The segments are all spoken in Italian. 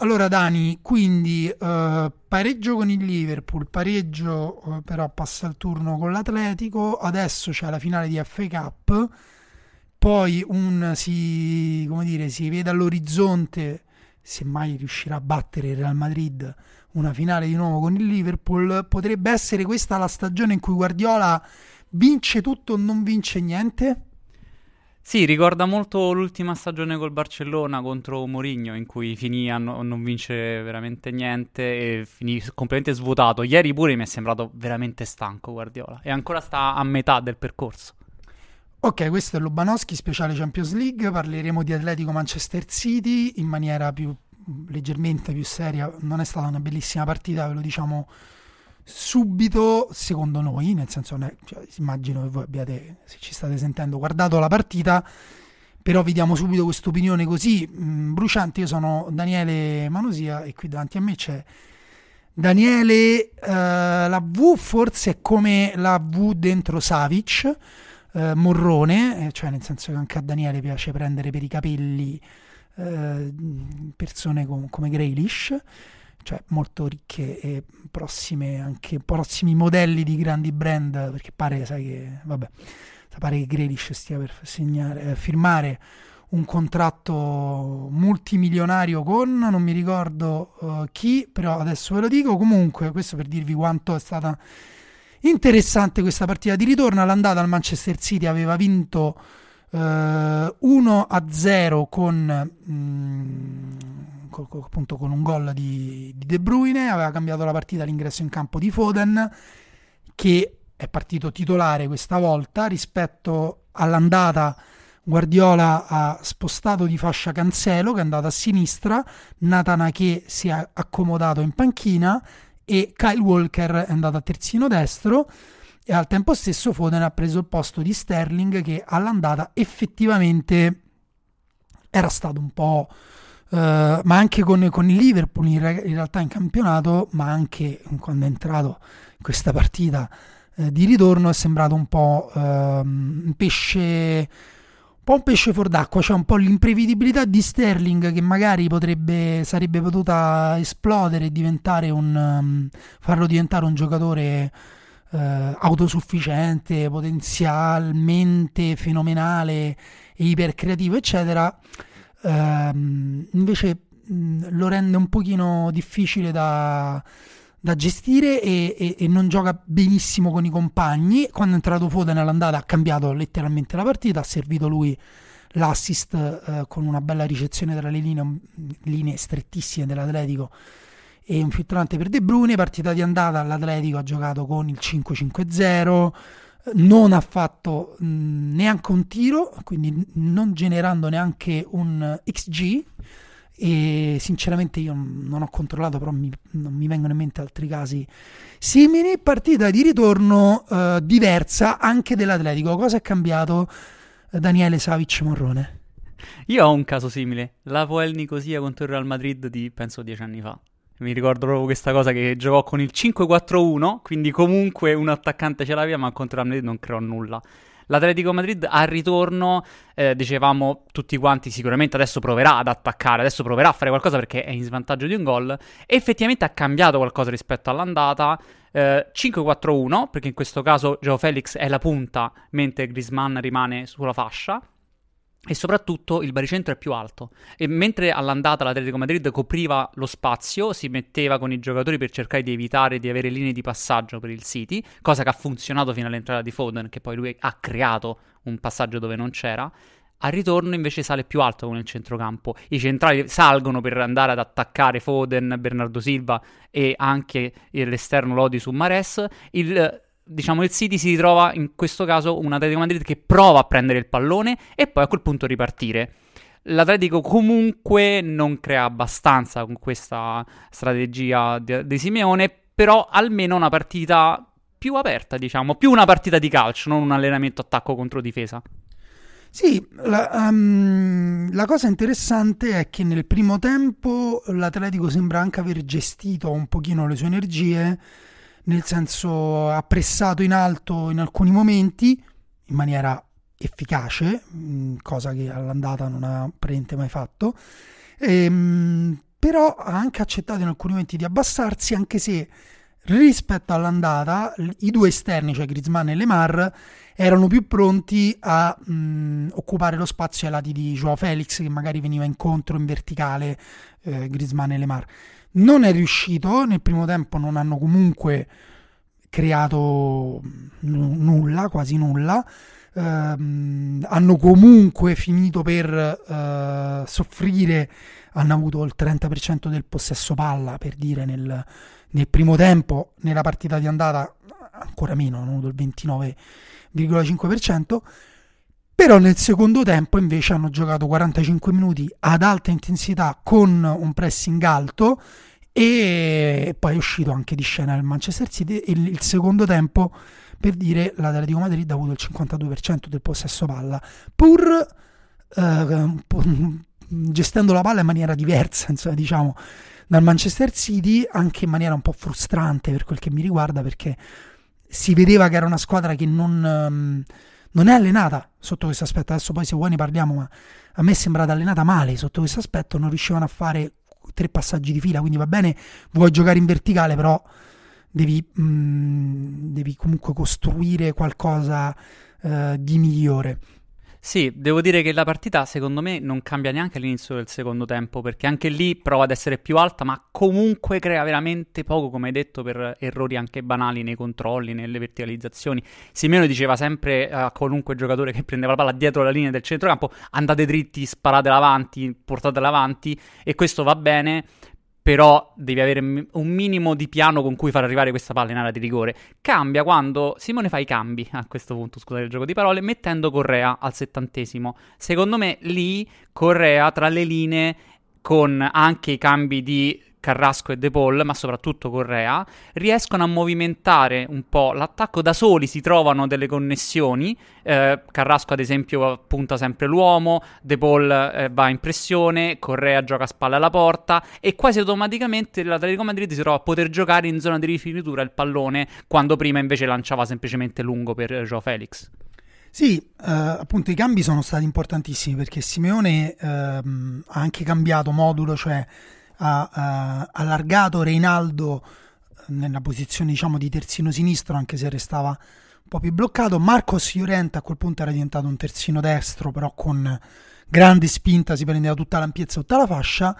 Allora Dani, quindi uh, pareggio con il Liverpool, pareggio uh, però passa il turno con l'Atletico, adesso c'è la finale di FA Cup, poi un, si, come dire, si vede all'orizzonte se mai riuscirà a battere il Real Madrid una finale di nuovo con il Liverpool, potrebbe essere questa la stagione in cui Guardiola vince tutto o non vince niente? Sì, ricorda molto l'ultima stagione col Barcellona contro Mourinho in cui finì a no- non vince veramente niente e finì completamente svuotato. Ieri pure mi è sembrato veramente stanco Guardiola e ancora sta a metà del percorso. Ok, questo è Lubanowski, speciale Champions League, parleremo di Atletico Manchester City in maniera più leggermente più seria, non è stata una bellissima partita, ve lo diciamo subito, secondo noi, nel senso, cioè, immagino che voi abbiate, se ci state sentendo, guardato la partita, però vi diamo subito questa opinione così mh, mm, bruciante. Io sono Daniele Manosia e qui davanti a me c'è Daniele, uh, la V forse è come la V dentro Savic, uh, Morrone, eh, cioè nel senso che anche a Daniele piace prendere per i capelli uh, persone com- come Graylish, cioè molto ricche e prossime anche prossimi modelli di grandi brand, perché pare, sai che, vabbè, pare che Graylish stia per segnare, firmare un contratto multimilionario con non mi ricordo uh, chi, però adesso ve lo dico. Comunque, questo per dirvi quanto è stata interessante questa partita di ritorno. All'andata al Manchester City aveva vinto uh, 1 a 0 con, con, appunto, con un gol di, di De Bruyne. Aveva cambiato la partita all'ingresso in campo di Foden, che è partito titolare questa volta rispetto all'andata Guardiola ha spostato di fascia Cancelo che è andato a sinistra, Natana che si è accomodato in panchina e Kyle Walker è andato a terzino destro e al tempo stesso Foden ha preso il posto di Sterling che all'andata effettivamente era stato un po'... Uh, ma anche con, con, il Liverpool in, re- in, realtà in campionato, ma anche quando è entrato in questa partita uh, di ritorno è sembrato un po' uh, un pesce po' un pesce fuor d'acqua, c'è cioè un po' l'imprevedibilità di Sterling che magari potrebbe, sarebbe potuta esplodere e diventare un, um, farlo diventare un giocatore uh, autosufficiente, potenzialmente fenomenale ipercreativo, eccetera. Uh, invece mh, lo rende un pochino difficile da da gestire e, e, e, non gioca benissimo con i compagni. Quando è entrato Foden all'andata ha cambiato letteralmente la partita, ha servito lui l'assist eh, con una bella ricezione tra le linee, linee strettissime dell'Atletico e un filtrante per De Bruyne. Partita di andata all'Atletico ha giocato con il 5-5-0, non ha fatto mh, neanche un tiro, quindi non generando neanche un XG e sinceramente io non ho controllato però mi, non mi vengono in mente altri casi simili. Partita di ritorno uh, diversa anche dell'Atletico. Cosa è cambiato uh, Daniele Savic Morrone? Io ho un caso simile. La Poel Nicosia contro il Real Madrid di penso dieci anni fa mi ricordo proprio questa cosa che giocò con il 5-4-1 quindi comunque un attaccante ce l'aveva ma contro Real Madrid non creò nulla L'Atletico Madrid al ritorno, eh, dicevamo tutti quanti, sicuramente adesso proverà ad attaccare, adesso proverà a fare qualcosa perché è in svantaggio di un gol. Effettivamente ha cambiato qualcosa rispetto all'andata. Eh, 5-4-1, perché in questo caso Joe Felix è la punta, mentre Grisman rimane sulla fascia e soprattutto il baricentro è più alto. E mentre all'andata l'Atletico Madrid copriva lo spazio, si metteva con i giocatori per cercare di evitare di avere linee di passaggio per il City, cosa che ha funzionato fino all'entrata di Foden, che poi lui ha creato un passaggio dove non c'era. Al ritorno invece sale più alto con il centrocampo. I centrali salgono per andare ad attaccare Foden, Bernardo Silva e anche l'esterno Lodi su Mares. Il diciamo, il City si ritrova in questo caso un Atletico Madrid che prova a prendere il pallone e poi a quel punto ripartire. L'Atletico comunque non crea abbastanza con questa strategia di, di Simeone, però almeno una partita più aperta, diciamo, più una partita di calcio, non un allenamento attacco contro difesa. Sì, la, um, la, cosa interessante è che nel primo tempo l'Atletico sembra anche aver gestito un pochino le sue energie nel senso ha pressato in alto in alcuni momenti in maniera efficace, mm, cosa che all'andata non ha praticamente mai fatto. Ehm, però ha anche accettato in alcuni momenti di abbassarsi, anche se rispetto all'andata i due esterni, cioè Griezmann e Lemar, erano più pronti a mh, occupare lo spazio ai lati di Joao Felix, che magari veniva incontro in verticale eh, Griezmann e Lemar. Non è riuscito, nel primo tempo non hanno comunque creato n- nulla, quasi nulla. Uh, hanno comunque finito per uh, soffrire, hanno avuto il 30% del possesso palla, per dire, nel, nel primo tempo, nella partita di andata ancora meno, hanno avuto il 29,5%, però nel secondo tempo invece hanno giocato 45 minuti ad alta intensità con un pressing alto e poi è uscito anche di scena il Manchester City e il secondo tempo per dire l'Atletico Madrid ha avuto il 52% del possesso palla pur eh, gestendo la palla in maniera diversa insomma, diciamo dal Manchester City anche in maniera un po' frustrante per quel che mi riguarda perché si vedeva che era una squadra che non, um, non è allenata sotto questo aspetto. Adesso poi se vuoi ne parliamo, ma a me è sembrata allenata male sotto questo aspetto, non riuscivano a fare tre passaggi di fila, quindi va bene, vuoi giocare in verticale, però devi, mm, devi comunque costruire qualcosa uh, di migliore. Sì, devo dire che la partita secondo me non cambia neanche all'inizio del secondo tempo, perché anche lì prova ad essere più alta, ma comunque crea veramente poco, come hai detto, per errori anche banali nei controlli, nelle verticalizzazioni. Simeone diceva sempre a qualunque giocatore che prendeva la palla dietro la linea del centrocampo, andate dritti, sparate avanti, portatela avanti, e questo va bene, però devi avere un minimo di piano con cui far arrivare questa palla in area di rigore. Cambia quando Simone fa i cambi, a questo punto, scusate il gioco di parole, mettendo Correa al settantesimo. Secondo me lì Correa tra le linee con anche i cambi di Carrasco e De Paul, ma soprattutto Correa, riescono a movimentare un po' l'attacco da soli, si trovano delle connessioni. Eh, Carrasco, ad esempio, punta sempre l'uomo, De Paul eh, va in pressione, Correa gioca a spalle alla porta e quasi automaticamente l'Atletico Madrid si trova a poter giocare in zona di rifinitura il pallone, quando prima invece lanciava semplicemente lungo per Joe Felix. Sì, eh, appunto i cambi sono stati importantissimi perché Simeone ehm, ha anche cambiato modulo, cioè ha uh, allargato Reinaldo eh, nella posizione diciamo di terzino sinistro anche se restava un po' più bloccato. Marcos Llorente a quel punto era diventato un terzino destro però con grande spinta si prendeva tutta l'ampiezza tutta la fascia.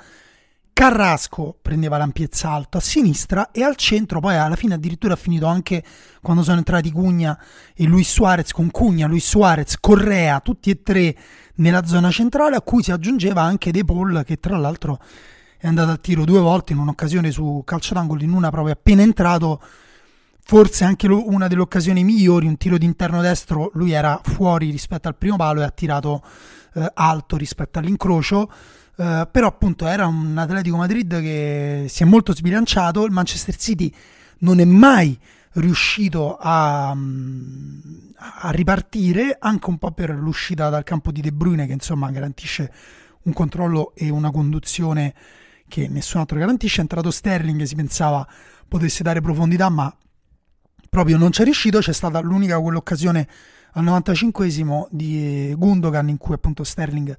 Carrasco prendeva l'ampiezza alta a sinistra e al centro poi alla fine addirittura ha finito anche quando sono entrati Cugna e Luis Suarez con Cugna, Luis Suarez, Correa, tutti e tre nella zona centrale a cui si aggiungeva anche De Paul che tra l'altro è andato al tiro due volte in un'occasione su calcio d'angolo, in una proprio appena entrato, forse anche una delle occasioni migliori, un tiro d'interno destro, lui era fuori rispetto al primo palo e ha tirato eh, alto rispetto all'incrocio. Uh, però appunto era un Atletico Madrid che si è molto sbilanciato, il Manchester City non è mai riuscito a, a, ripartire, anche un po' per l'uscita dal campo di De Bruyne che insomma garantisce un controllo e una conduzione che nessun altro garantisce. È entrato Sterling, si pensava potesse dare profondità, ma proprio non c'è riuscito. C'è stata l'unica quell'occasione al 95esimo di Gundogan in cui appunto Sterling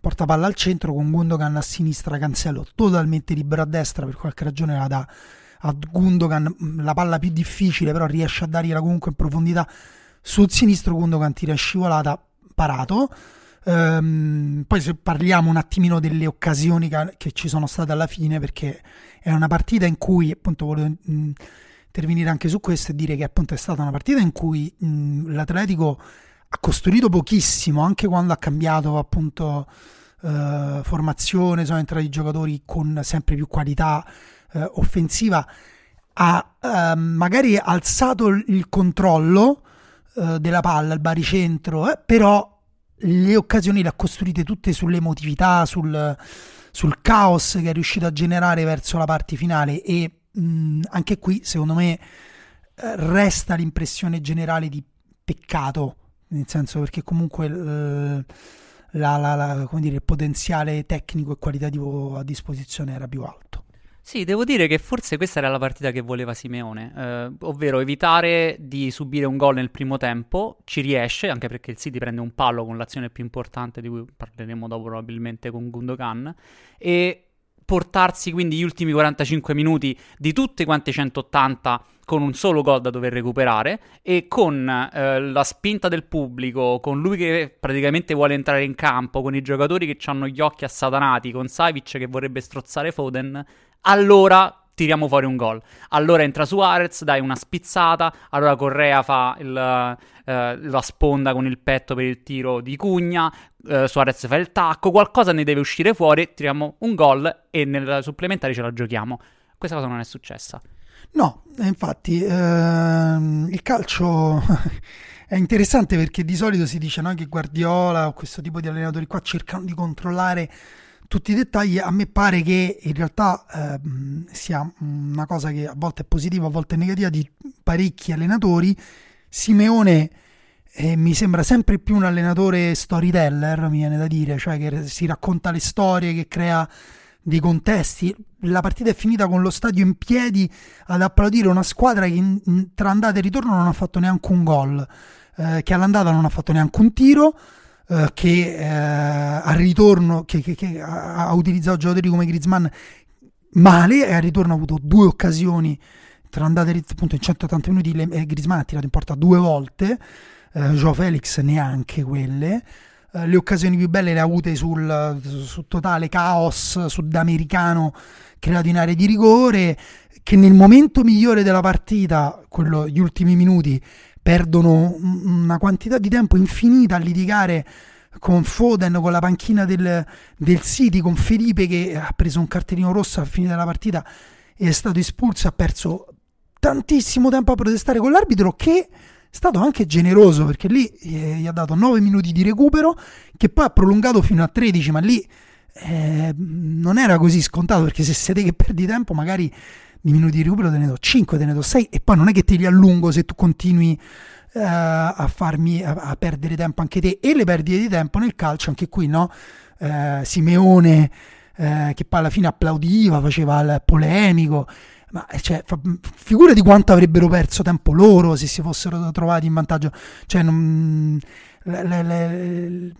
porta palla al centro con Gundogan a sinistra, Cancello totalmente libero a destra, per qualche ragione la dà a Gundogan mm, la palla più difficile, però riesce a dargliela comunque in profondità sul sinistro, Gundogan tira scivolata, parato. Um, poi se parliamo un attimino delle occasioni che, ci sono state alla fine, perché è una partita in cui, appunto, volevo mh, intervenire anche su questo e dire che appunto è stata una partita in cui mh, l'Atletico ha costruito pochissimo, anche quando ha cambiato appunto uh, formazione, sono entrati giocatori con sempre più qualità uh, offensiva, ha uh, magari alzato il controllo della palla al baricentro, eh, però le occasioni le ha costruite tutte sull'emotività, sul, sul caos che è riuscito a generare verso la parte finale e mh, anche qui secondo me eh, resta l'impressione generale di peccato, nel senso perché comunque eh, la, la, la, dire, il potenziale tecnico e qualitativo a disposizione era più alto. Sì, devo dire che forse questa era la partita che voleva Simeone, eh, ovvero evitare di subire un gol nel primo tempo, ci riesce, anche perché il City prende un palo con l'azione più importante di cui parleremo dopo probabilmente con Gundogan, e portarsi quindi gli ultimi 45 minuti di tutte quante 180 con un solo gol da dover recuperare e con eh, la spinta del pubblico, con lui che praticamente vuole entrare in campo, con i giocatori che hanno gli occhi assatanati, con Savic che vorrebbe strozzare Foden, allora tiriamo fuori un gol. Allora entra Suarez, dai una spizzata, allora Correa fa il, eh, la sponda con il petto per il tiro di Cugna, eh, Suarez fa il tacco, qualcosa ne deve uscire fuori, tiriamo un gol e nel supplementare ce la giochiamo. Questa cosa non è successa. No, infatti ehm, il calcio è interessante perché di solito si dice no, che Guardiola o questo tipo di allenatori qua cercano di controllare tutti i dettagli. A me pare che in realtà ehm, sia una cosa che a volte è positiva, a volte è negativa di parecchi allenatori. Simeone eh, mi sembra sempre più un allenatore storyteller, mi viene da dire, cioè che si racconta le storie, che crea dei contesti. La partita è finita con lo stadio in piedi ad applaudire una squadra che in, tra andata e ritorno non ha fatto neanche un gol, eh, che all'andata non ha fatto neanche un tiro. Eh, che eh, al ritorno che, che, che ha, utilizzato giocatori come Griezmann male e al ritorno ha avuto due occasioni tra andata e appunto in 180 minuti le, eh, Griezmann ha tirato in porta due volte eh, Joe Felix neanche quelle. Eh, le occasioni più belle le ha avute sul, sul totale caos sudamericano creato in area di rigore, che nel momento migliore della partita, quello, gli ultimi minuti, perdono una quantità di tempo infinita a litigare con Foden, con la panchina del, del City, con Felipe che ha preso un cartellino rosso a fine della partita e è stato espulso, ha perso tantissimo tempo a protestare con l'arbitro che è stato anche generoso perché lì gli ha dato 9 minuti di recupero che poi ha prolungato fino a 13, ma lì eh, non era così scontato perché se siete che perdi tempo magari di minuti di recupero te ne do 5, te ne do 6 e poi non è che te li allungo se tu continui eh, a farmi a, a, perdere tempo anche te e le perdite di tempo nel calcio anche qui no eh, Simeone eh, che poi alla fine applaudiva faceva il polemico ma cioè, fa, figura di quanto avrebbero perso tempo loro se si fossero trovati in vantaggio. Cioè, non, le, le,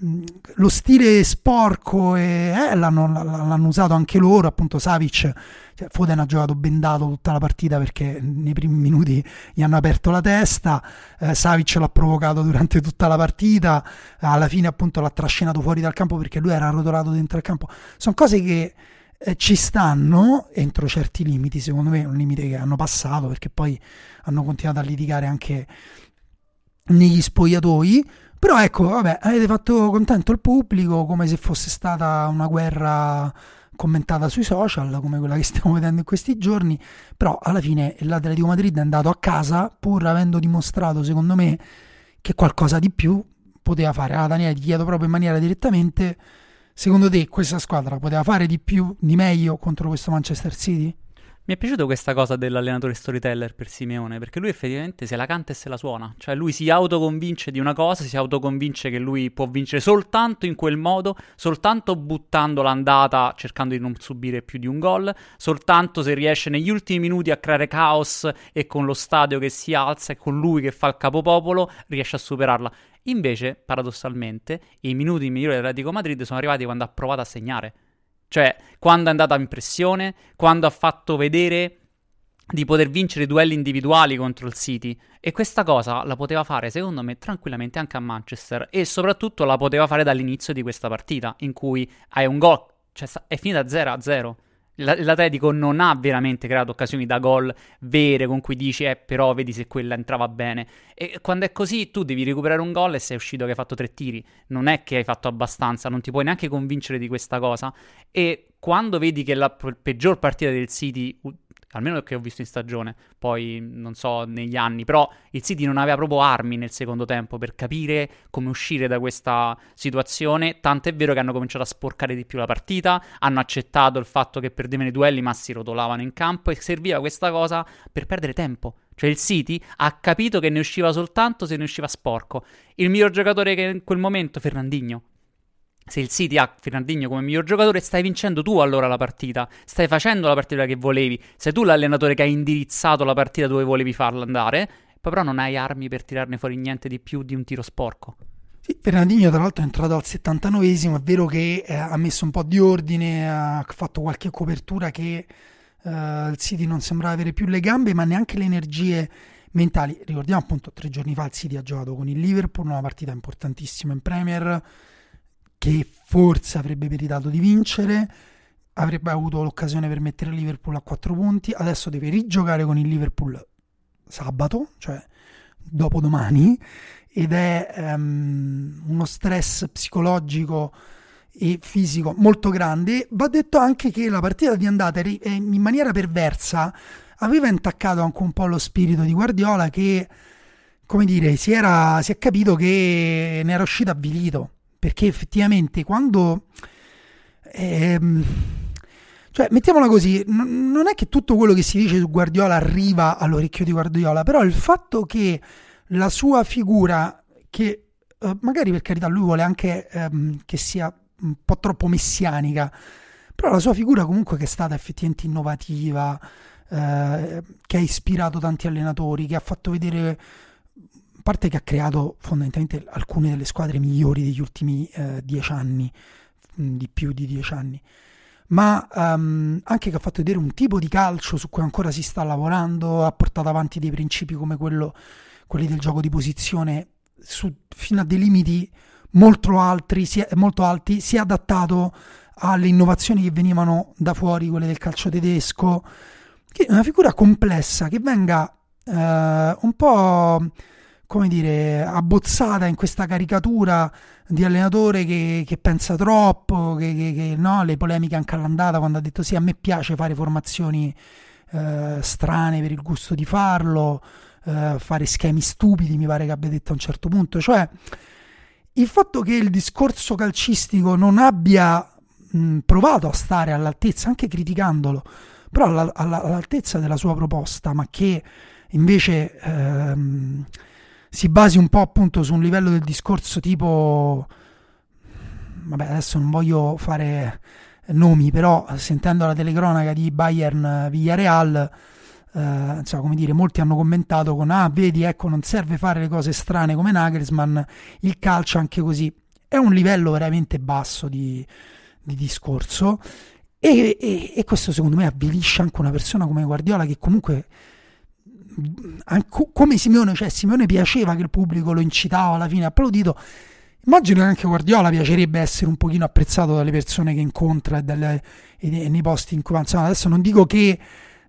lo stile sporco e, eh, l'hanno, l'hanno, usato anche loro. Appunto, Savic, cioè, Foden ha giocato bendato tutta la partita perché nei primi minuti gli hanno aperto la testa. Eh, Savic l'ha provocato durante tutta la partita. Alla fine, appunto, l'ha trascinato fuori dal campo perché lui era arrotolato dentro il campo. Sono cose che eh, ci stanno entro certi limiti, secondo me un limite che hanno passato perché poi hanno continuato a litigare anche negli spogliatoi. Però ecco, vabbè, avete fatto contento il pubblico come se fosse stata una guerra commentata sui social come quella che stiamo vedendo in questi giorni, però alla fine l'Atletico Madrid è andato a casa pur avendo dimostrato secondo me che qualcosa di più poteva fare. Allora Daniele ti chiedo proprio in maniera direttamente Secondo te questa squadra poteva fare di più, di meglio contro questo Manchester City? Mi è piaciuta questa cosa dell'allenatore storyteller per Simeone, perché lui effettivamente se la canta e se la suona. Cioè lui si autoconvince di una cosa, si autoconvince che lui può vincere soltanto in quel modo, soltanto buttando l'andata, cercando di non subire più di un gol, soltanto se riesce negli ultimi minuti a creare caos e con lo stadio che si alza e con lui che fa il capopopolo riesce a superarla. Invece, paradossalmente, i minuti migliori dell'Atletico Madrid sono arrivati quando ha provato a segnare. Cioè, quando è andata in pressione, quando ha fatto vedere di poter vincere duelli individuali contro il City. E questa cosa la poteva fare, secondo me, tranquillamente anche a Manchester. E soprattutto la poteva fare dall'inizio di questa partita, in cui hai un gol, cioè è finita 0 0 l'Atletico non ha veramente creato occasioni da gol vere con cui dici, eh, però vedi se quella entrava bene. E quando è così, tu devi recuperare un gol e sei uscito che hai fatto tre tiri. Non è che hai fatto abbastanza, non ti puoi neanche convincere di questa cosa. E quando vedi che la peggior partita del City almeno che ho visto in stagione, poi non so negli anni, però il City non aveva proprio armi nel secondo tempo per capire come uscire da questa situazione, tanto è vero che hanno cominciato a sporcare di più la partita, hanno accettato il fatto che perdevano i duelli ma si rotolavano in campo e serviva questa cosa per perdere tempo. Cioè il City ha capito che ne usciva soltanto se ne usciva sporco. Il miglior giocatore che in quel momento, Fernandinho, se il City ha Fernandinho come miglior giocatore, stai vincendo tu allora la partita. Stai facendo la partita che volevi. Sei tu l'allenatore che ha indirizzato la partita dove volevi farla andare. Poi però non hai armi per tirarne fuori niente di più di un tiro sporco. Sì, Fernandinho tra l'altro è entrato al 79esimo, è vero che eh, ha messo un po' di ordine, ha fatto qualche copertura che eh, il City non sembrava avere più le gambe, ma neanche le energie mentali. Ricordiamo appunto tre giorni fa il City ha giocato con il Liverpool, una partita importantissima in Premier, che forse avrebbe meritato di vincere, avrebbe avuto l'occasione per mettere il Liverpool a quattro punti, adesso deve rigiocare con il Liverpool sabato, cioè dopodomani, ed è um, uno stress psicologico e fisico molto grande. Va detto anche che la partita di andata in maniera perversa aveva intaccato anche un po' lo spirito di Guardiola che, come dire, si, era, si è capito che ne era uscito avvilito, perché effettivamente quando... Ehm, cioè, mettiamola così, n- non è che tutto quello che si dice su Guardiola arriva all'orecchio di Guardiola, però il fatto che la sua figura, che eh, magari per carità lui vuole anche ehm, che sia un po' troppo messianica, però la sua figura comunque che è stata effettivamente innovativa, eh, che ha ispirato tanti allenatori, che ha fatto vedere, parte che ha creato fondamentalmente alcune delle squadre migliori degli ultimi eh, dieci anni, di più di dieci anni, ma um, anche che ha fatto vedere un tipo di calcio su cui ancora si sta lavorando, ha portato avanti dei principi come quello, quelli del gioco di posizione su, fino a dei limiti molto, altri, si è, molto alti, si è adattato alle innovazioni che venivano da fuori, quelle del calcio tedesco, che è una figura complessa che venga eh, un po' come dire abbozzata in questa caricatura di allenatore che, che pensa troppo, che, che, che no, le polemiche anche all'andata quando ha detto sì a me piace fare formazioni eh, strane per il gusto di farlo, eh, fare schemi stupidi mi pare che abbia detto a un certo punto, cioè il fatto che il discorso calcistico non abbia mh, provato a stare all'altezza, anche criticandolo, però alla, alla, all'altezza della sua proposta, ma che invece ehm, si basi un po' appunto su un livello del discorso tipo, vabbè adesso non voglio fare nomi, però sentendo la telecronaca di Bayern Villareal, eh, insomma, come dire, molti hanno commentato con ah, vedi, ecco, non serve fare le cose strane come Nagelsmann, il calcio anche così. È un livello veramente basso di, di discorso. E, e, e, questo secondo me avvilisce anche una persona come Guardiola che comunque come Simeone, cioè Simeone piaceva che il pubblico lo incitava alla fine applaudito. Immagino che anche Guardiola piacerebbe essere un pochino apprezzato dalle persone che incontra e, dalle, e nei posti in cui insomma, adesso non dico che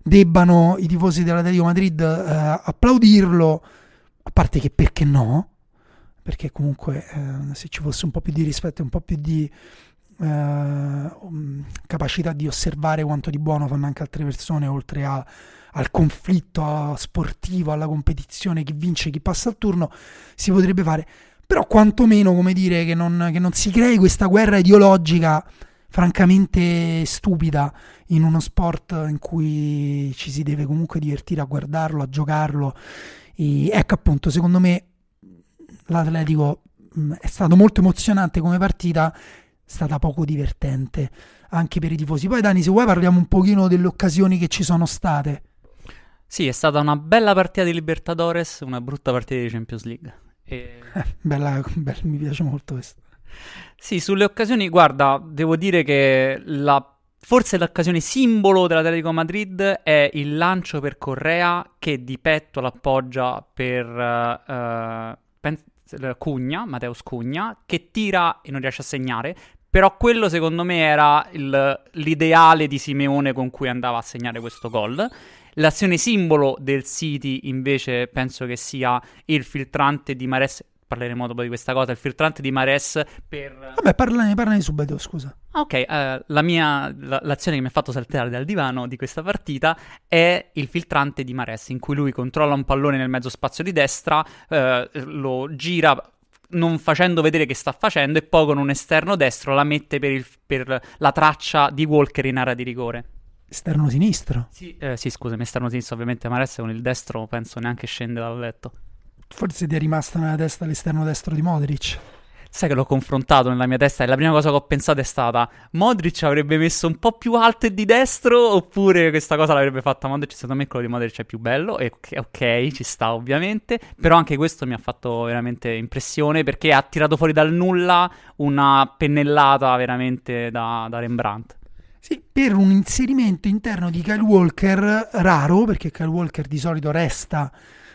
debbano i tifosi dell'Atletico Madrid eh, applaudirlo a parte che perché no? Perché comunque eh, se ci fosse un po' più di rispetto e un po' più di eh, um, capacità di osservare quanto di buono fanno anche altre persone oltre a, al conflitto sportivo, alla competizione, chi vince, chi passa il turno, si potrebbe fare. Però quantomeno, come dire, che non, che non si crei questa guerra ideologica francamente stupida in uno sport in cui ci si deve comunque divertire a guardarlo, a giocarlo. E ecco appunto, secondo me l'Atletico mm, è stato molto emozionante come partita stata poco divertente anche per i tifosi. Poi Dani, se vuoi parliamo un pochino delle occasioni che ci sono state. Sì, è stata una bella partita di Libertadores, una brutta partita di Champions League. E... bella, bella, mi piace molto questo. Sì, sulle occasioni, guarda, devo dire che la, forse l'occasione simbolo dell'Atletico Madrid è il lancio per Correa che di petto l'appoggia per uh, pen- Cugna, Mateus Cugna, che tira e non riesce a segnare. Però quello secondo me era il, l'ideale di Simeone con cui andava a segnare questo gol. L'azione simbolo del City invece penso che sia il filtrante di Mares parleremo dopo di questa cosa, il filtrante di Mares per... Vabbè, parlane, parlane subito, scusa. Ok, uh, la mia, la, l'azione che mi ha fatto saltare dal divano di questa partita è il filtrante di Mares, in cui lui controlla un pallone nel mezzo spazio di destra, uh, lo gira non facendo vedere che sta facendo e poi con un esterno destro la mette per, il, per la traccia di Walker in area di rigore. Esterno sinistro? Sì, eh, sì scusami, esterno sinistro ovviamente Mares con il destro penso neanche scende dal letto. Forse ti è rimasta nella testa l'esterno destro di Modric. sai che l'ho confrontato nella mia testa e la prima cosa che ho pensato è stata Modric avrebbe messo un po' più alto e di destro oppure questa cosa l'avrebbe fatta Modric, secondo me quello di Modric è più bello e ok, ci sta ovviamente, però anche questo mi ha fatto veramente impressione perché ha tirato fuori dal nulla una pennellata veramente da, da Rembrandt. Sì, per un inserimento interno di Kyle Walker raro, perché Kyle Walker di solito resta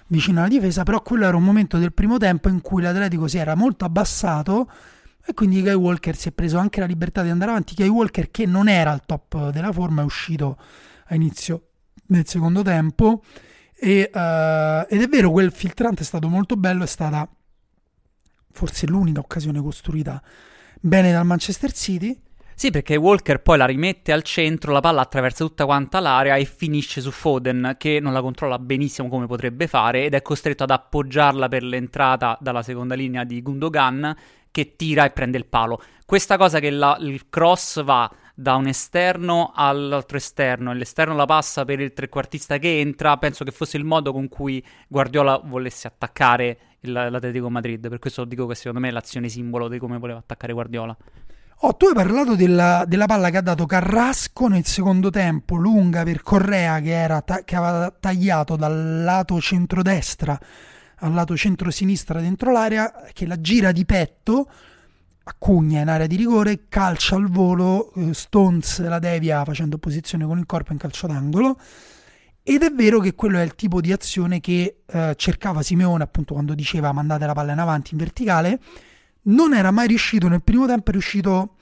vicino alla difesa, però quello era un momento del primo tempo in cui l'Atletico si era molto abbassato e quindi Kyle Walker si è preso anche la libertà di andare avanti. Kyle Walker che non era al top della forma è uscito a inizio del secondo tempo e, uh, ed è vero quel filtrante è stato molto bello, è stata forse l'unica occasione costruita bene dal Manchester City sì, perché Walker poi la rimette al centro, la palla attraversa tutta quanta l'area e finisce su Foden, che non la controlla benissimo come potrebbe fare ed è costretto ad appoggiarla per l'entrata dalla seconda linea di Gundogan, che tira e prende il palo. Questa cosa che la, il cross va da un esterno all'altro esterno e l'esterno la passa per il trequartista che entra, penso che fosse il modo con cui Guardiola volesse attaccare il, l'Atletico Madrid. Per questo dico che secondo me è l'azione simbolo di come voleva attaccare Guardiola. Oh, tu hai parlato della, della, palla che ha dato Carrasco nel secondo tempo, lunga per Correa che, era che aveva tagliato dal lato centrodestra al lato centro-sinistra dentro l'area, che la gira di petto, accugna in area di rigore, calcia al volo, eh, Stones la devia facendo posizione con il corpo in calcio d'angolo. Ed è vero che quello è il tipo di azione che eh, cercava Simeone appunto quando diceva mandate la palla in avanti in verticale non era mai riuscito nel primo tempo, è riuscito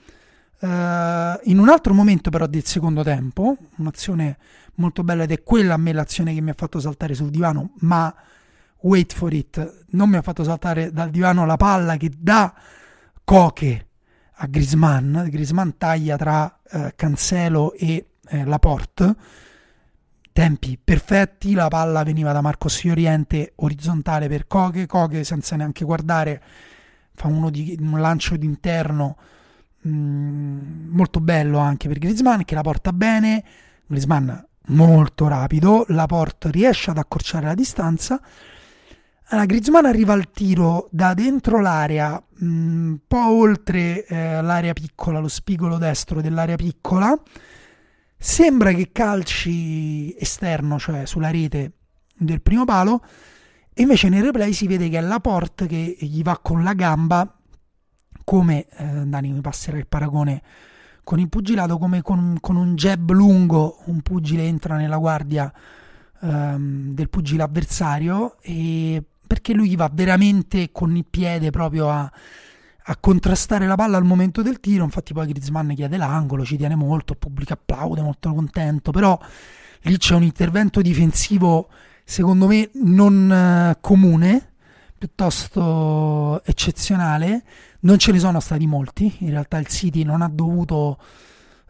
uh, in un altro momento però del secondo tempo, un'azione molto bella ed è quella a me l'azione che mi ha fatto saltare sul divano, ma wait for it, non mi ha fatto saltare dal divano la palla che dà Coche a Grisman, Grisman taglia tra uh, Cancelo e eh, Laporte, tempi perfetti, la palla veniva da Marcos Oriente orizzontale per Coche, Coche senza neanche guardare fa uno di, un lancio d'interno mh, mm, molto bello anche per Griezmann che la porta bene, Griezmann molto rapido, la porta riesce ad accorciare la distanza. Allora, Griezmann arriva al tiro da dentro l'area, mm, un po' oltre eh, l'area piccola, lo spigolo destro dell'area piccola. Sembra che calci esterno, cioè sulla rete del primo palo, invece nel replay si vede che è Laporte che gli va con la gamba, come eh, Dani mi passerà il paragone con il pugilato, come con, con un jab lungo, un pugile entra nella guardia ehm, del pugile avversario, e perché lui va veramente con il piede proprio a, a contrastare la palla al momento del tiro. Infatti, poi Griezmann chiede l'angolo, ci tiene molto, il pubblico applaude, molto contento. Però lì c'è un intervento difensivo secondo me non uh, comune, piuttosto eccezionale. Non ce ne sono stati molti, in realtà il City non ha dovuto,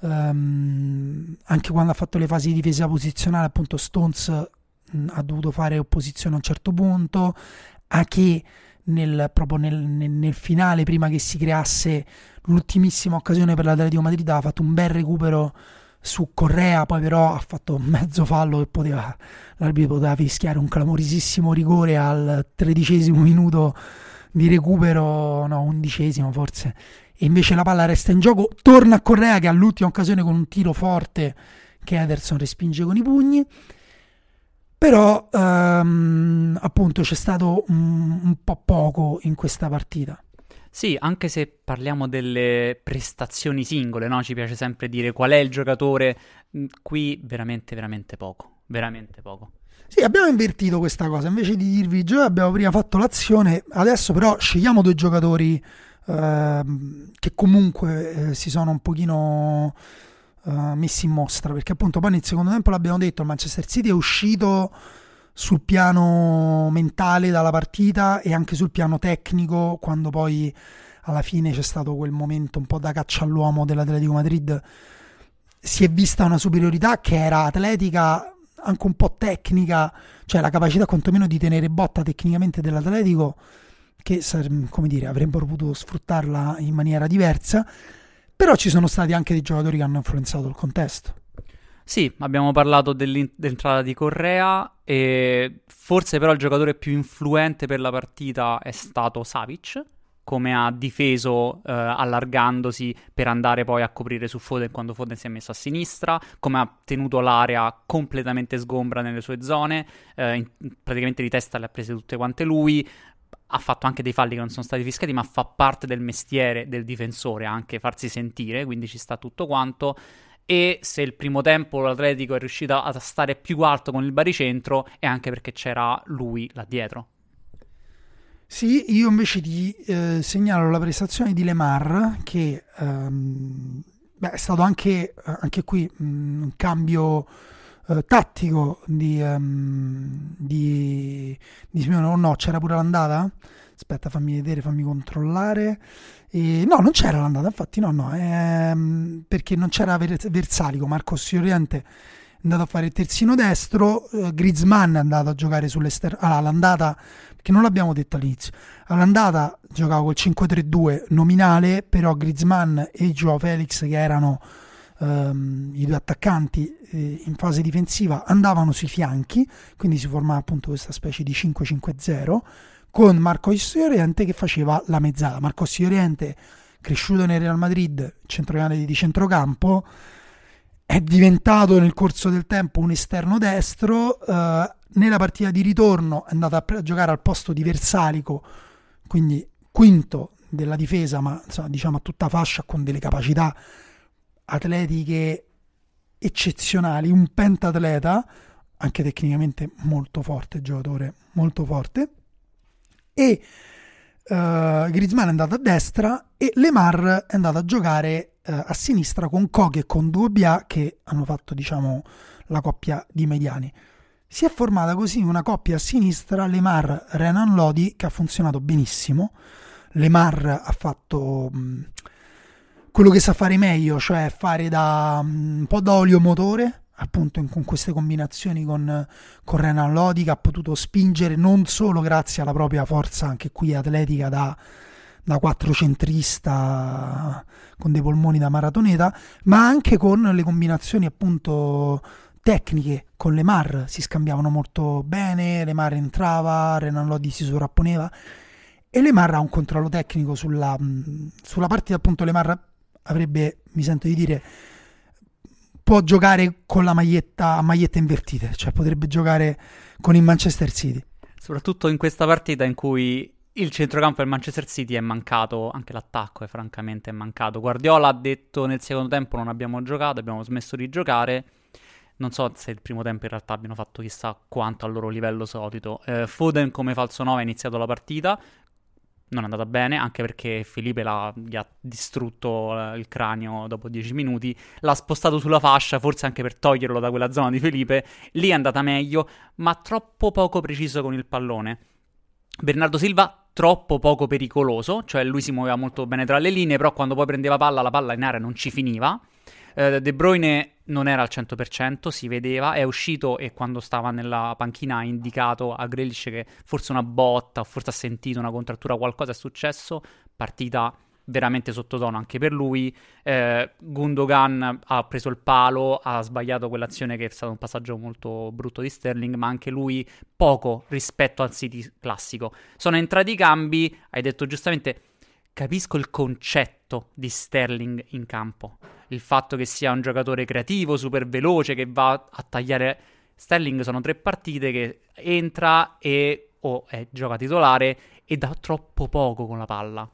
um, anche quando ha fatto le fasi di difesa posizionale, appunto Stones mh, mm, ha dovuto fare opposizione a un certo punto, a che nel, proprio nel, nel, nel, finale, prima che si creasse l'ultimissima occasione per l'Atletico Madrid, ha fatto un bel recupero su Correa, poi però ha fatto mezzo fallo e poteva, l'arbitro poteva fischiare un clamorosissimo rigore al tredicesimo minuto di recupero, no, undicesimo forse, e invece la palla resta in gioco, torna a Correa che all'ultima occasione con un tiro forte che Ederson respinge con i pugni, però um, appunto c'è stato un, un po' poco in questa partita. Sì, anche se parliamo delle prestazioni singole, no? Ci piace sempre dire qual è il giocatore. Mm, qui veramente, veramente poco. Veramente poco. Sì, abbiamo invertito questa cosa. Invece di dirvi Gio, abbiamo prima fatto l'azione. Adesso però scegliamo due giocatori eh, che comunque eh, si sono un pochino eh, messi in mostra. Perché appunto poi nel secondo tempo l'abbiamo detto, il Manchester City è uscito sul piano mentale dalla partita e anche sul piano tecnico quando poi alla fine c'è stato quel momento un po' da caccia all'uomo dell'Atletico Madrid si è vista una superiorità che era atletica anche un po' tecnica cioè la capacità quantomeno di tenere botta tecnicamente dell'Atletico che come dire avrebbero potuto sfruttarla in maniera diversa però ci sono stati anche dei giocatori che hanno influenzato il contesto sì, abbiamo parlato dell'entrata di Correa e forse però il giocatore più influente per la partita è stato Savic, come ha difeso eh, allargandosi per andare poi a coprire su Foden quando Foden si è messo a sinistra, come ha tenuto l'area completamente sgombra nelle sue zone, eh, in, praticamente di testa le ha prese tutte quante lui, ha fatto anche dei falli che non sono stati fiscati, ma fa parte del mestiere del difensore anche farsi sentire, quindi ci sta tutto quanto. E se il primo tempo l'Atletico è riuscito a stare più alto con il baricentro, è anche perché c'era lui là dietro. Sì, io invece ti eh, segnalo la prestazione di Lemar che ehm, beh, è stato anche, anche qui mh, un cambio eh, tattico di, um, di, di Simeone. Oh no, c'era pure l'andata? Aspetta, fammi vedere, fammi controllare. E, no, non c'era l'andata, infatti no, no, ehm, perché non c'era Versalico, Marco Sioriente è andato a fare il terzino destro, eh, Griezmann è andato a giocare sull'esterno, allora l'andata che non l'abbiamo detto all'inizio. All'andata giocava col 5-3-2 nominale, però Griezmann e Joao Felix, che erano um, i due attaccanti eh, in fase difensiva, andavano sui fianchi, quindi si formava appunto questa specie di 5-5-0, con Marco Oriente che faceva la mezzala. Marco Oriente, cresciuto nel Real Madrid, centrocampo di centrocampo, è diventato nel corso del tempo un esterno destro, eh, nella partita di ritorno è andato a giocare al posto di Versalico, quindi quinto della difesa, ma insomma, diciamo a tutta fascia con delle capacità atletiche eccezionali, un pentatleta, anche tecnicamente molto forte, giocatore molto forte. E uh, Griezmann è andato a destra e Lemar è andato a giocare uh, a sinistra con Koke e con Duobia che hanno fatto diciamo la coppia di mediani. Si è formata così una coppia a sinistra, Lemar-Renan Lodi, che ha funzionato benissimo. Lemar ha fatto mh, quello che sa fare meglio, cioè fare da mh, un po' da olio motore, appunto in, con queste combinazioni con, con Renan che ha potuto spingere non solo grazie alla propria forza, anche qui atletica da, da quattrocentrista con dei polmoni da maratoneta, ma anche con le combinazioni appunto tecniche con le Mar. Si scambiavano molto bene, le Mar entrava, Renan Lodi si sovrapponeva e le Mar ha un controllo tecnico sulla, sulla partita, appunto le Mar avrebbe, mi sento di dire, può giocare con la maglietta a magliette invertite, cioè potrebbe giocare con il Manchester City. Soprattutto in questa partita in cui il centrocampo del Manchester City è mancato, anche l'attacco è francamente mancato. Guardiola ha detto nel secondo tempo non abbiamo giocato, abbiamo smesso di giocare non so se il primo tempo in realtà abbiano fatto chissà quanto al loro livello solito. Eh, Foden come falso 9 ha iniziato la partita, non è andata bene, anche perché Felipe gli ha distrutto il cranio dopo 10 minuti, l'ha spostato sulla fascia, forse anche per toglierlo da quella zona di Felipe, lì è andata meglio, ma troppo poco preciso con il pallone. Bernardo Silva troppo poco pericoloso, cioè lui si muoveva molto bene tra le linee, però quando poi prendeva palla la palla in area non ci finiva. Eh, De Bruyne non era al 100%, si vedeva, è uscito e quando stava nella panchina ha indicato a Grealish che forse una botta o forse ha sentito una contrattura, qualcosa è successo, partita veramente sottotono anche per lui. Eh, Gundogan ha preso il palo, ha sbagliato quell'azione che è stato un passaggio molto brutto di Sterling, ma anche lui poco rispetto al City classico. Sono entrati i cambi, hai detto giustamente, capisco il concetto di Sterling in campo il fatto che sia un giocatore creativo, super veloce, che va a tagliare. Sterling sono tre partite che entra e o oh, gioca titolare e dà troppo poco con la palla.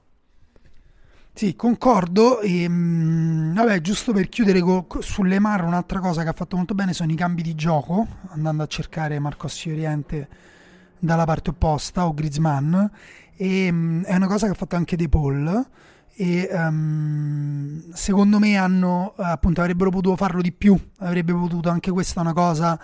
Sì, concordo. E, mh, mm, vabbè, giusto per chiudere co- sulle Mar, un'altra cosa che ha fatto molto bene sono i cambi di gioco, andando a cercare Marco Oriente dalla parte opposta o Griezmann. E, mh, mm, è una cosa che ha fatto anche De Paul e um, secondo me hanno, appunto, avrebbero potuto farlo di più, avrebbe potuto anche questa una cosa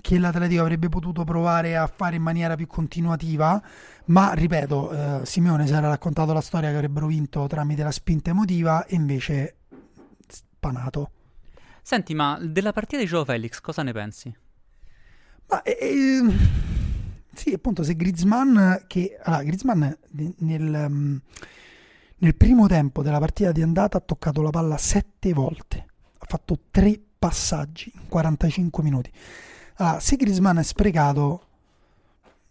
che l'Atletico avrebbe potuto provare a fare in maniera più continuativa, ma ripeto, eh, Simeone si era raccontato la storia che avrebbero vinto tramite la spinta emotiva e invece spanato. Senti, ma della partita di Joe Felix cosa ne pensi? Ma, eh, sì, appunto, se Griezmann che allora, Griezmann nel um, nel primo tempo della partita di andata ha toccato la palla sette volte, ha fatto tre passaggi in 45 minuti. Allora, se Griezmann è sprecato,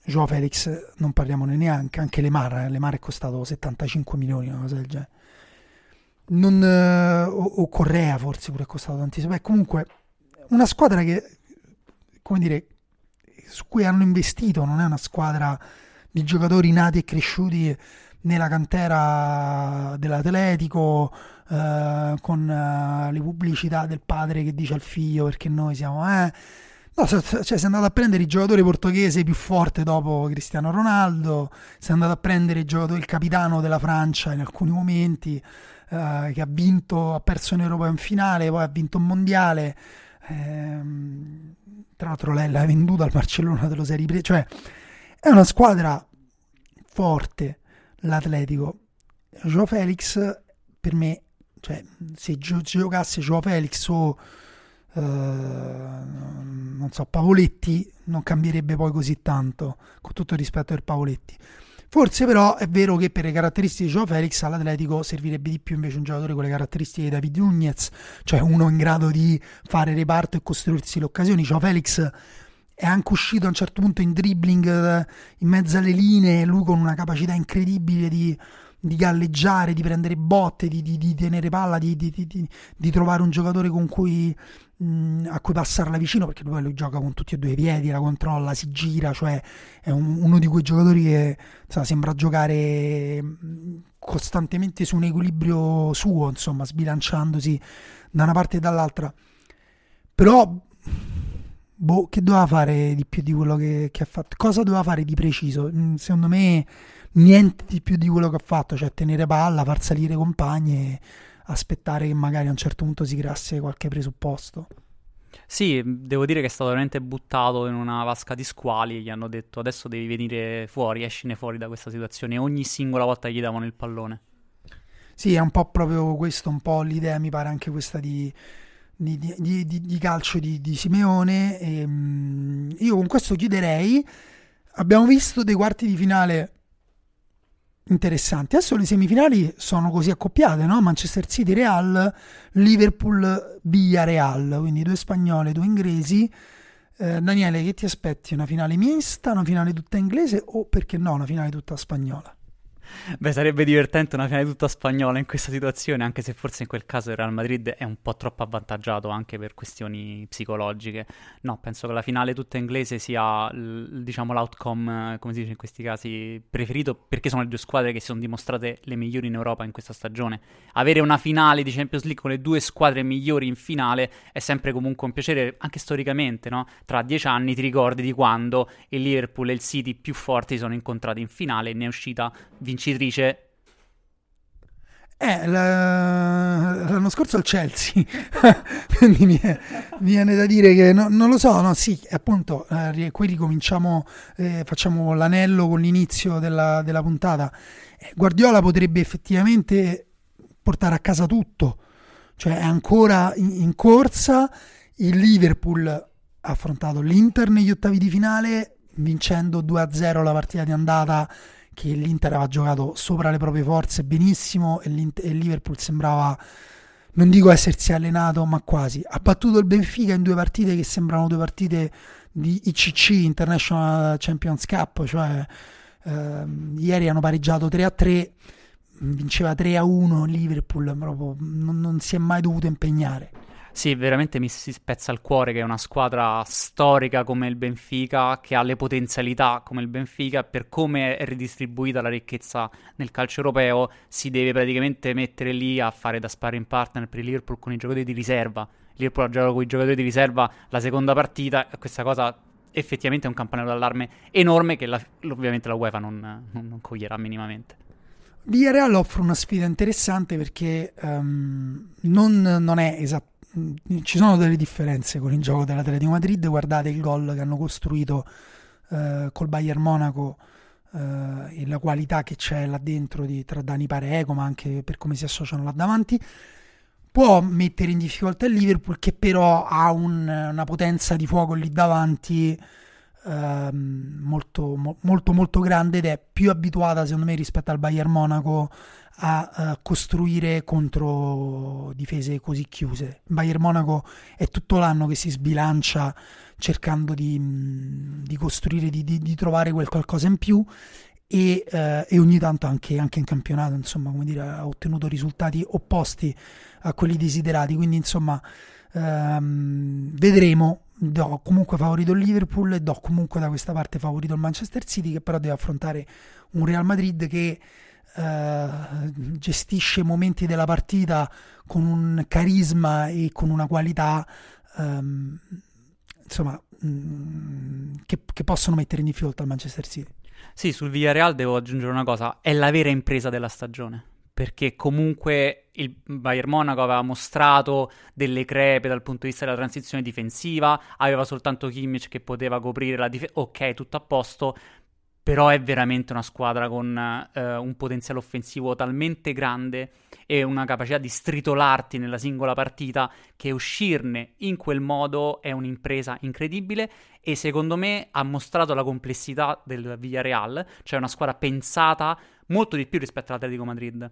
Joao Felix non parliamone neanche, anche Lemar, eh, Lemar è costato 75 milioni, una cosa del genere. Non, eh, o, o, Correa forse pure è costato tantissimo. Beh, comunque una squadra che, come dire, su cui hanno investito, non è una squadra di giocatori nati e cresciuti nella cantera dell'Atletico, eh, con eh, le pubblicità del padre che dice al figlio perché noi siamo... Eh, No, cioè, è andato a prendere il giocatore portoghese più forte dopo Cristiano Ronaldo, si è andato a prendere il, il capitano della Francia in alcuni momenti, eh, che ha vinto, ha perso in Europa in finale, poi ha vinto un mondiale. Ehm, tra l'altro lei l'ha venduta al Barcellona dello Serie B, cioè è una squadra forte l'Atletico. Joe Felix per me, cioè se gio- giocasse Joe Felix o eh, non so, Pavoletti non cambierebbe poi così tanto, con tutto il rispetto per Pavoletti. Forse però è vero che per le caratteristiche di Joao Felix all'Atletico servirebbe di più invece un giocatore con le caratteristiche di David Nunez, cioè uno in grado di fare reparto e costruirsi le occasioni. Joao Felix è anche uscito a un certo punto in dribbling eh, in mezzo alle linee, lui con una capacità incredibile di di galleggiare, di prendere botte, di, di, di tenere palla, di, trovare un giocatore con cui, mh, a cui passarla vicino, perché poi lui gioca con tutti e due i piedi, la controlla, si gira, cioè è un, uno di quei giocatori che insomma, sembra giocare costantemente su un equilibrio suo, insomma, sbilanciandosi da una parte e dall'altra. Però boh, che doveva fare di più di quello che, che ha fatto? Cosa doveva fare di preciso? Secondo me niente di più di quello che ha fatto, cioè tenere palla, far salire compagni e aspettare che magari a un certo punto si creasse qualche presupposto. Sì, devo dire che è stato veramente buttato in una vasca di squali gli hanno detto adesso devi venire fuori, escine fuori da questa situazione ogni singola volta gli davano il pallone. Sì, è un po' proprio questo, un po' l'idea mi pare anche questa di, di, di, di calcio di, Simeone. E, um, io con questo chiuderei. Abbiamo visto dei quarti di finale interessanti. Adesso le semifinali sono così accoppiate, no? Manchester City Real, Liverpool Via Real, quindi due spagnole, due inglesi. Eh, Daniele, che ti aspetti? Una finale mista, una finale tutta inglese o perché no, una finale tutta spagnola? Beh, sarebbe divertente una finale tutta spagnola in questa situazione, anche se forse in quel caso il Real Madrid è un po' troppo avvantaggiato anche per questioni psicologiche. No, penso che la finale tutta inglese sia, diciamo, l'outcome, come si dice in questi casi, preferito perché sono le due squadre che si sono dimostrate le migliori in Europa in questa stagione. Avere una finale di Champions League con le due squadre migliori in finale è sempre comunque un piacere, anche storicamente, no? Tra dieci anni ti ricordi di quando il Liverpool e il City più forti si sono incontrati in finale e ne è uscita vincente vincitrice? Eh, l'anno scorso al Chelsea, quindi mi, è, mi, viene da dire che no, non lo so, no, sì, appunto, eh, qui ricominciamo, eh, facciamo l'anello con l'inizio della, della puntata. Eh, Guardiola potrebbe effettivamente portare a casa tutto, cioè è ancora in, in corsa, il Liverpool ha affrontato l'Inter negli ottavi di finale, vincendo 2-0 la partita di andata che l'Inter aveva giocato sopra le proprie forze benissimo e, e Liverpool sembrava, non dico essersi allenato, ma quasi. Ha battuto il Benfica in due partite che sembrano due partite di ICC, International Champions Cup, cioè ehm, ieri hanno pareggiato 3-3, vinceva 3-1 Liverpool, proprio non, non si è mai dovuto impegnare. Sì, veramente mi si spezza il cuore che è una squadra storica come il Benfica, che ha le potenzialità come il Benfica, per come è ridistribuita la ricchezza nel calcio europeo, si deve praticamente mettere lì a fare da sparring partner per il Liverpool con i giocatori di riserva. Liverpool ha giocato con i giocatori di riserva la seconda partita questa cosa effettivamente è un campanello d'allarme enorme che la, ovviamente la UEFA non, non, non coglierà minimamente. Villarreal offre una sfida interessante perché um, non, non, è esattamente ci sono delle differenze con il gioco dell'Atletico Madrid. Guardate il gol che hanno costruito eh, col Bayern Monaco eh, e la qualità che c'è là dentro di, tra Dani Pareco, ma anche per come si associano là davanti. Può mettere in difficoltà il Liverpool, che però ha un, una potenza di fuoco lì davanti ehm, molto, mo- molto molto grande ed è più abituata secondo me rispetto al Bayern Monaco a, a costruire contro difese così chiuse. Bayern Monaco è tutto l'anno che si sbilancia cercando di, di costruire, di, di, di, trovare quel qualcosa in più e, eh, e ogni tanto anche, anche, in campionato insomma, come dire, ha ottenuto risultati opposti a quelli desiderati. Quindi insomma ehm, vedremo. Do comunque favorito il Liverpool e do comunque da questa parte favorito il Manchester City che però deve affrontare un Real Madrid che eh, gestisce momenti della partita con un carisma e con una qualità ehm, insomma mh, mm, che, che possono mettere in difficoltà il Manchester City. Sì, sul Villarreal devo aggiungere una cosa, è la vera impresa della stagione perché comunque il Bayern Monaco aveva mostrato delle crepe dal punto di vista della transizione difensiva, aveva soltanto Kimmich che poteva coprire la difesa, ok, tutto a posto, però è veramente una squadra con eh, un potenziale offensivo talmente grande e una capacità di stritolarti nella singola partita che uscirne in quel modo è un'impresa incredibile e secondo me ha mostrato la complessità del Villarreal, cioè una squadra pensata molto di più rispetto all'Atletico Madrid.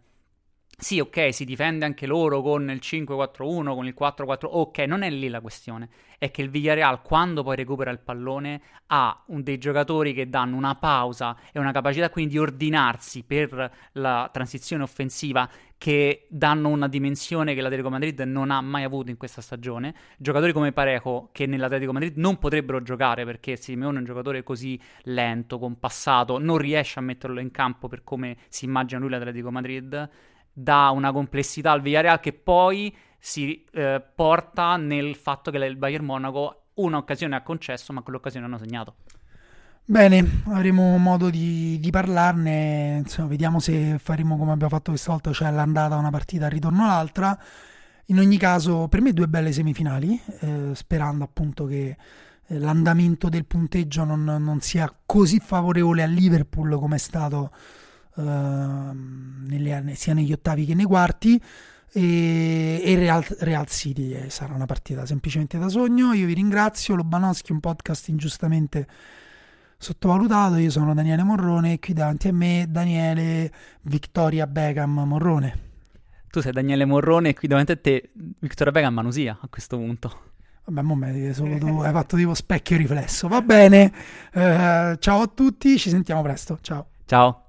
Sì, ok, si difende anche loro con il 5-4-1, con il 4-4, ok, non è lì la questione, è che il Villarreal quando poi recupera il pallone ha dei giocatori che danno una pausa e una capacità quindi di ordinarsi per la transizione offensiva che danno una dimensione che l'Atletico Madrid non ha mai avuto in questa stagione. Giocatori come Parejo che nell'Atletico Madrid non potrebbero giocare perché Simeone è un giocatore così lento, compassato, non riesce a metterlo in campo per come si immagina lui l'Atletico Madrid dà una complessità al Villarreal che poi si eh, porta nel fatto che il Bayern Monaco un'occasione ha concesso, ma quell'occasione hanno segnato. Bene, avremo modo di, di parlarne, insomma, vediamo se faremo come abbiamo fatto questa volta, cioè l'andata una partita, al ritorno l'altra. In ogni caso, per me due belle semifinali, eh, sperando appunto che eh, l'andamento del punteggio non, non, sia così favorevole al Liverpool come è stato Ehm, nelle, sia negli ottavi che nei quarti e, e Real, Real, City eh, sarà una partita semplicemente da sogno io vi ringrazio Lobanowski un podcast ingiustamente sottovalutato io sono Daniele Morrone e qui davanti a me Daniele Victoria Beckham Morrone tu sei Daniele Morrone e qui davanti a te Victoria Beckham Manusia a questo punto Vabbè, mo me solo tu hai fatto tipo specchio riflesso. Va bene. Eh, ciao a tutti, ci sentiamo presto. Ciao. Ciao.